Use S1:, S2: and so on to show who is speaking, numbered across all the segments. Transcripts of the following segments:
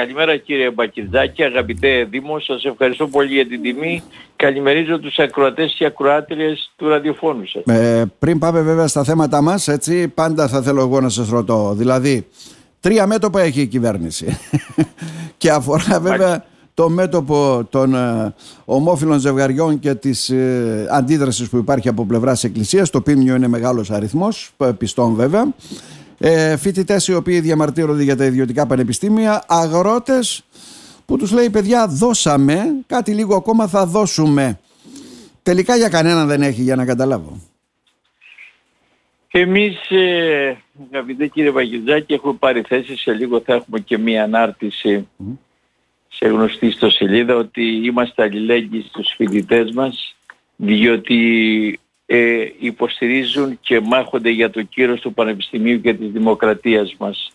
S1: καλημέρα κύριε Μπακιζάκη, αγαπητέ Δήμο, σας ευχαριστώ πολύ για την τιμή. Καλημερίζω τους ακροατές και ακροάτριες του ραδιοφώνου σας.
S2: Ε, πριν πάμε βέβαια στα θέματα μας, έτσι, πάντα θα θέλω εγώ να σας ρωτώ. Δηλαδή, τρία μέτωπα έχει η κυβέρνηση. και αφορά βέβαια το μέτωπο των ε, ομόφυλων ζευγαριών και της ε, αντίδρασης που υπάρχει από πλευράς Εκκλησίας. Το πίμνιο είναι μεγάλος αριθμός, πιστών βέβαια ε, φοιτητές οι οποίοι διαμαρτύρονται για τα ιδιωτικά πανεπιστήμια, αγρότες που τους λέει: Παιδιά, δώσαμε, κάτι λίγο ακόμα θα δώσουμε. Τελικά για κανέναν δεν έχει για να καταλάβω.
S1: Εμείς, ε, αγαπητέ κύριε Βαγγελζάκη, έχουμε πάρει θέση, σε λίγο θα έχουμε και μία ανάρτηση σε γνωστή στο σελίδα ότι είμαστε αλληλέγγυοι στους φοιτητές μας διότι ε, υποστηρίζουν και μάχονται για το κύρος του Πανεπιστημίου και της δημοκρατίας μας.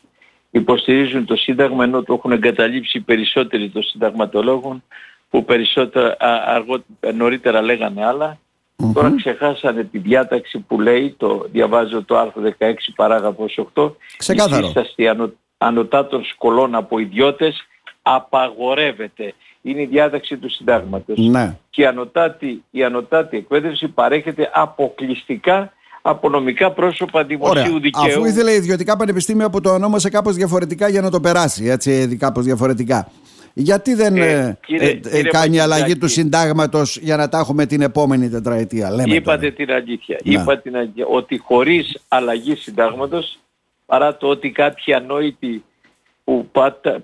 S1: Υποστηρίζουν το Σύνταγμα ενώ το έχουν εγκαταλείψει περισσότεροι των συνταγματολόγων που περισσότερα, αργό, νωρίτερα λέγανε Τώρα ξεχάσανε τη διάταξη που λέει, το διαβάζω το άρθρο 16 παράγραφος 8,
S2: Ξεκάθαρο.
S1: η σύσταση ανω, ανωτάτων σκολών από ιδιώτες απαγορεύεται είναι η διάταξη του συντάγματος.
S2: Ναι.
S1: Και η ανωτάτη, η ανωτάτη εκπαίδευση παρέχεται αποκλειστικά από νομικά πρόσωπα δημοσίου
S2: Ωραία.
S1: δικαίου.
S2: Αφού ήθελε ιδιωτικά πανεπιστήμια που το ονόμασε κάπως διαφορετικά για να το περάσει, έτσι κάπως διαφορετικά. Γιατί δεν ε, ε κύριε, ε, κύριε κάνει αλλαγή του συντάγματος για να τα έχουμε την επόμενη τετραετία. Λέμε
S1: Είπατε την αλήθεια. Ναι. Είπατε την αλήθεια. Ότι χωρίς αλλαγή συντάγματος, παρά το ότι κάποιοι ανόητοι που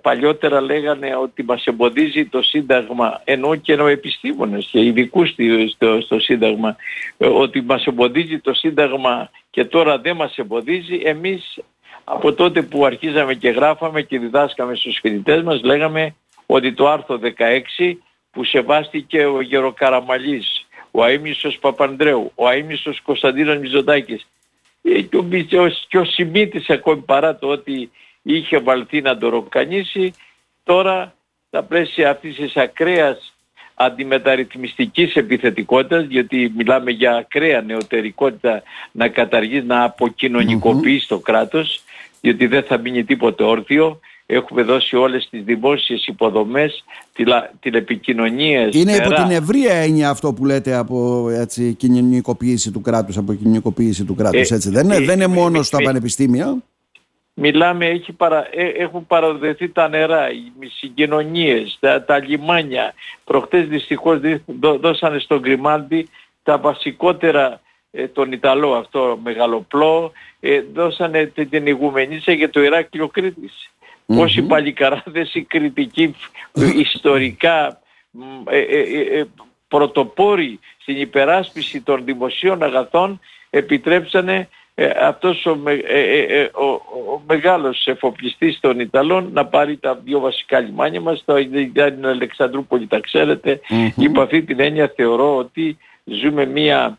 S1: παλιότερα λέγανε ότι μας εμποδίζει το Σύνταγμα, ενώ και ενώ επιστήμονες και ειδικούς στο, στο Σύνταγμα, ε, ότι μας εμποδίζει το Σύνταγμα και τώρα δεν μας εμποδίζει, εμείς από τότε που αρχίζαμε και γράφαμε και διδάσκαμε στους φοιτητές μας, λέγαμε ότι το άρθρο 16 που σεβάστηκε ο Γεροκαραμαλής, ο Αΐμισος Παπανδρέου, ο Αΐμισος Κωνσταντίνος Μιζωτάκης ε, και ο, και ο Σιμίτης ακόμη παρά το ότι είχε βαλθεί να το ροκανίσει, τώρα στα πλαίσια αυτής της ακραίας αντιμεταρρυθμιστικής επιθετικότητας, γιατί μιλάμε για ακραία νεωτερικότητα να καταργεί, να αποκοινωνικοποιήσει το κράτος, διότι δεν θα μείνει τίποτε όρθιο. Έχουμε δώσει όλες τις δημόσιες υποδομές, τηλεπικοινωνίες.
S2: Είναι υπό την ευρία έννοια αυτό που λέτε από έτσι, κοινωνικοποίηση του κράτους, από κοινωνικοποίηση του κράτους, ε, έτσι δεν είναι, ε, δεν είναι μόνο στα πανεπιστήμια
S1: μιλάμε, έχει παρα, ε, έχουν παραδεθεί τα νερά, οι συγκοινωνίες, τα, τα λιμάνια. Προχτές δυστυχώς δώσανε στον Γκριμάλτη τα βασικότερα ε, τον Ιταλό αυτό μεγαλοπλό, ε, δώσανε την ηγουμενίσια για το Ηράκλειο Κρήτης. Mm-hmm. Πόσοι παλικαράδες οι κριτικοί ιστορικά ε, πρωτοπόροι στην υπεράσπιση των δημοσίων αγαθών επιτρέψανε ε, αυτός ο, ε, ε, ο, ο, μεγάλος εφοπλιστής των Ιταλών να πάρει τα δύο βασικά λιμάνια μας, το είναι Αλεξανδρούπολη τα ξέρετε, mm-hmm. υπό αυτή την έννοια θεωρώ ότι ζούμε μια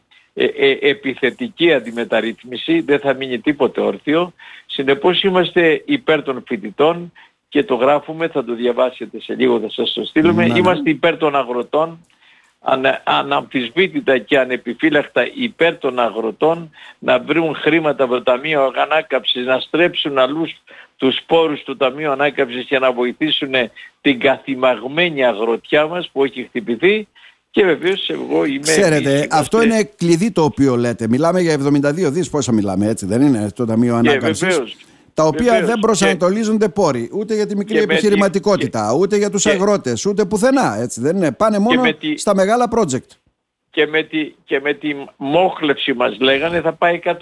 S1: επιθετική αντιμεταρρύθμιση, δεν θα μείνει τίποτε όρθιο, συνεπώς είμαστε υπέρ των φοιτητών και το γράφουμε, θα το διαβάσετε σε λίγο, θα σας το στείλουμε, ναι, ναι. είμαστε υπέρ των αγροτών, αναμφισβήτητα και ανεπιφύλακτα υπέρ των αγροτών να βρουν χρήματα από το Ταμείο Ανάκαψης, να στρέψουν αλλούς τους σπόρους του Ταμείου Ανάκαψης και να βοηθήσουν την καθημαγμένη αγροτιά μας που έχει χτυπηθεί και βεβαίως εγώ είμαι.
S2: Ξέρετε, αυτό είναι κλειδί το οποίο λέτε. Μιλάμε για 72 δις. Πόσα μιλάμε, έτσι δεν είναι, το Ταμείο Ανάκαμψης; Τα οποία Βεβαίως. δεν προσανατολίζονται και... πόροι ούτε για τη μικρή επιχειρηματικότητα, τη... ούτε για τους και... αγρότες, ούτε πουθενά. Έτσι, δεν είναι. Πάνε μόνο τη... στα μεγάλα project.
S1: Και με, τη, και με τη μόχλευση μας λέγανε θα πάει 120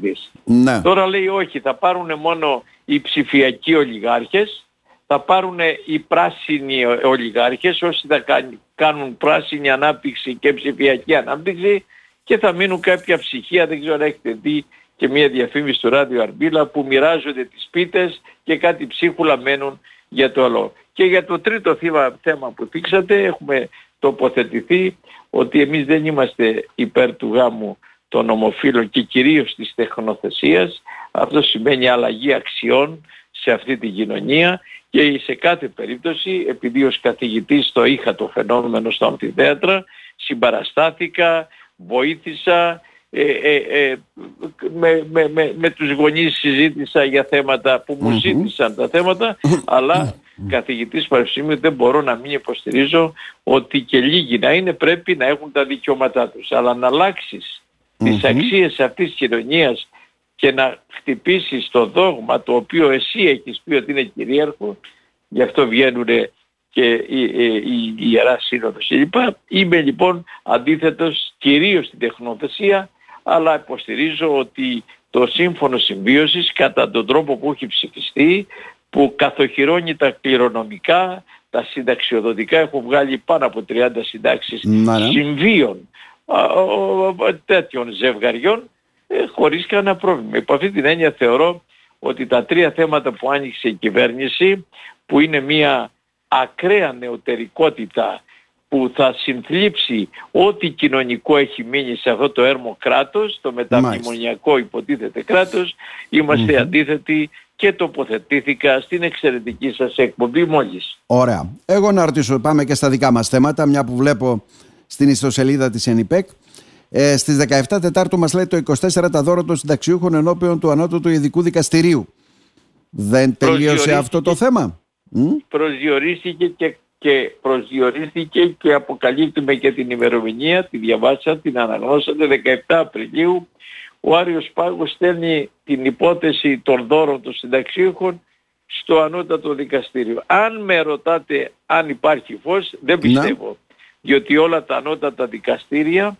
S1: δις.
S2: Ναι.
S1: Τώρα λέει όχι, θα πάρουν μόνο οι ψηφιακοί ολιγάρχες, θα πάρουν οι πράσινοι ολιγάρχες, όσοι θα κάνουν πράσινη ανάπτυξη και ψηφιακή ανάπτυξη και θα μείνουν κάποια ψυχία, δεν ξέρω αν έχετε δει και μια διαφήμιση του Ράδιο Αρμπίλα που μοιράζονται τις πίτες και κάτι ψίχουλα μένουν για το άλλο. Και για το τρίτο θέμα που θίξατε έχουμε τοποθετηθεί ότι εμείς δεν είμαστε υπέρ του γάμου των ομοφύλων και κυρίως της τεχνοθεσίας. Αυτό σημαίνει αλλαγή αξιών σε αυτή τη κοινωνία και σε κάθε περίπτωση επειδή ως καθηγητής το είχα το φαινόμενο στο αμφιδέατρα συμπαραστάθηκα, βοήθησα, ε, ε, ε, με, με, με, με τους γονείς συζήτησα για θέματα που μου ζήτησαν τα θέματα αλλά καθηγητής πανεπιστημίου δεν μπορώ να μην υποστηρίζω ότι και λίγοι να είναι πρέπει να έχουν τα δικαιώματά τους. Αλλά να αλλάξεις τις αξίες αυτής της κοινωνίας και να χτυπήσεις το δόγμα το οποίο εσύ έχεις πει ότι είναι κυρίαρχο, γι' αυτό βγαίνουν και η, η, η Ιερά Σύνοδος κλπ. Είμαι λοιπόν αντίθετος κυρίως στην τεχνοθεσία, αλλά υποστηρίζω ότι το σύμφωνο συμβίωσης κατά τον τρόπο που έχει ψηφιστεί, που καθοχυρώνει τα κληρονομικά, τα συνταξιοδοτικά, έχω βγάλει πάνω από 30 συντάξεις ναι. συμβίων τέτοιων ζευγαριών, ε, χωρίς κανένα πρόβλημα. Υπό αυτή την έννοια θεωρώ ότι τα τρία θέματα που άνοιξε η κυβέρνηση, που είναι μια ακραία νεωτερικότητα που θα συνθλίψει ό,τι κοινωνικό έχει μείνει σε αυτό το έρμο κράτος, το μεταμνημονιακό υποτίθεται κράτος, αντίθετοι και τοποθετήθηκα στην εξαιρετική σας εκπομπή μόλις.
S2: Ωραία. Εγώ να ρωτήσω, πάμε και στα δικά μας θέματα, μια που βλέπω στην ιστοσελίδα της ΕΝΙΠΕΚ. Ε, στις 17 Τετάρτου μας λέει το 24 τα δώρα των συνταξιούχων ενώπιον του Ανώτατου Ειδικού Δικαστηρίου. Δεν τελείωσε αυτό το θέμα;
S1: Προσδιορίστηκε και και προσδιορίστηκε και αποκαλύπτουμε και την ημερομηνία, τη διαβάσα, την αναγνώσατε 17 Απριλίου. Ο Άριος Πάγος στέλνει την υπόθεση των δώρων των συνταξίχων στο ανώτατο δικαστήριο. Αν με ρωτάτε αν υπάρχει φως, δεν πιστεύω. Διότι όλα τα ανώτατα δικαστήρια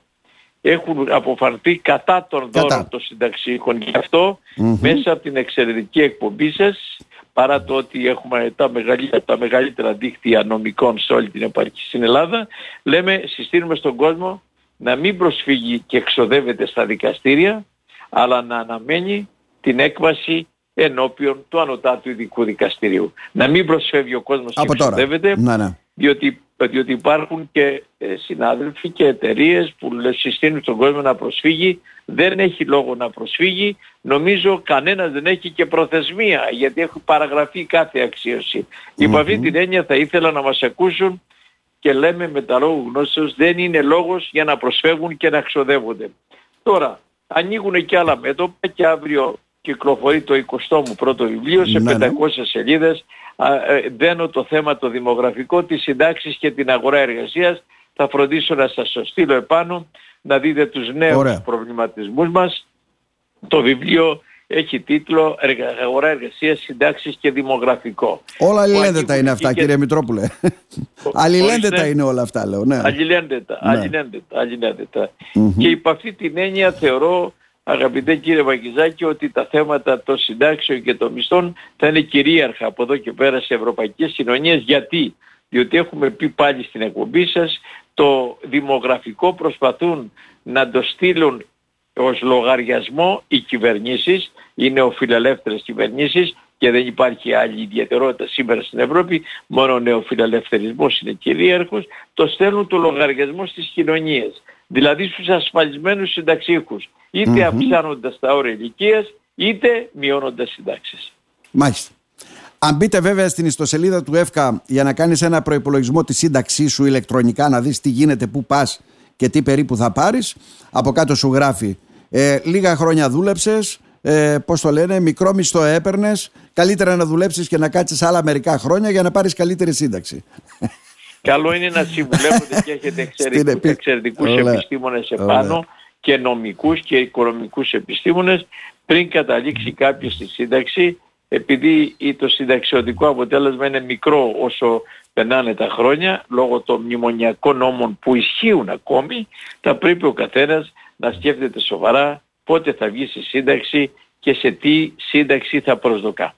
S1: έχουν αποφανθεί κατά των δώρων των συνταξίχων. Γι' αυτο μέσα από την εξαιρετική εκπομπή σας παρά το ότι έχουμε τα μεγαλύτερα, τα μεγαλύτερα δίκτυα νομικών σε όλη την επαρχή στην Ελλάδα, λέμε, συστήνουμε στον κόσμο να μην προσφύγει και εξοδεύεται στα δικαστήρια, αλλά να αναμένει την έκβαση ενώπιον του Ανωτάτου Ειδικού Δικαστηρίου. Να μην προσφεύγει ο κόσμος και εξοδεύεται, ναι, ναι. Διότι διότι υπάρχουν και ε, συνάδελφοι και εταιρείες που συστήνουν στον κόσμο να προσφύγει. Δεν έχει λόγο να προσφύγει. Νομίζω κανένας δεν έχει και προθεσμία γιατί έχει παραγραφεί κάθε αξίωση. Mm-hmm. Υπό αυτή την έννοια θα ήθελα να μας ακούσουν και λέμε με τα λόγου γνώσεως δεν είναι λόγος για να προσφεύγουν και να ξοδεύονται. Τώρα ανοίγουν και άλλα μέτωπα και αύριο κυκλοφορεί το 20ο μου πρώτο βιβλίο σε 500 ναι, ναι. σελίδες ε, δένω το θέμα το δημογραφικό, τις συντάξεις και την αγορά εργασίας. Θα φροντίσω να σας το στείλω επάνω, να δείτε τους νέους Ωραία. προβληματισμούς μας. Το βιβλίο έχει τίτλο Αγορά εργασίας, συντάξεις και δημογραφικό.
S2: Όλα αλληλένδετα είναι αυτά, και... κύριε Μητρόπουλε. αλληλένδετα είναι όλα αυτά, λέω. Ναι.
S1: Αλληλένδετα, ναι. Και υπ' αυτή την έννοια θεωρώ αγαπητέ κύριε Βαγγιζάκη ότι τα θέματα των συντάξεων και των μισθών θα είναι κυρίαρχα από εδώ και πέρα σε ευρωπαϊκές κοινωνίες. Γιατί; Διότι έχουμε πει πάλι στην εκπομπή σας το δημογραφικό προσπαθούν να το στείλουν ως λογαριασμό οι κυβερνήσεις, οι νεοφιλελεύθερες κυβερνήσεις και δεν υπάρχει άλλη ιδιαιτερότητα σήμερα στην Ευρώπη, μόνο ο νεοφιλελευθερισμός είναι κυρίαρχος, το στέλνουν το λογαριασμό στις κοινωνίες δηλαδή στους ασφαλισμένους συνταξίχους, είτε αυξάνοντας τα όρια ηλικίας, είτε μειώνοντας συντάξεις.
S2: Μάλιστα. Αν μπείτε βέβαια στην ιστοσελίδα του ΕΦΚΑ για να κάνεις ένα προϋπολογισμό της σύνταξής σου ηλεκτρονικά, να δεις τι γίνεται, πού πας και τι περίπου θα πάρεις, από κάτω σου γράφει ε, λίγα χρόνια δούλεψες, ε, πώς το λένε, μικρό μισθό έπαιρνες, καλύτερα να δουλέψεις και να κάτσεις άλλα μερικά χρόνια για να πάρεις καλύτερη σύνταξη.
S1: Καλό είναι να συμβουλεύονται και έχετε εξαιρετικούς, εξαιρετικούς επιστήμονες επάνω και νομικούς και οικονομικούς επιστήμονες πριν καταλήξει κάποιος στη σύνταξη επειδή το συνταξιωτικό αποτέλεσμα είναι μικρό όσο περνάνε τα χρόνια λόγω των μνημονιακών νόμων που ισχύουν ακόμη θα πρέπει ο καθένας να σκέφτεται σοβαρά πότε θα βγει στη σύνταξη και σε τι σύνταξη θα προσδοκά.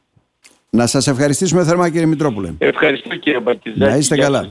S2: Να σας ευχαριστήσουμε θερμά κύριε Μητρόπουλε.
S1: Ευχαριστώ κύριε Μπαρτιζάκη.
S2: Να είστε καλά.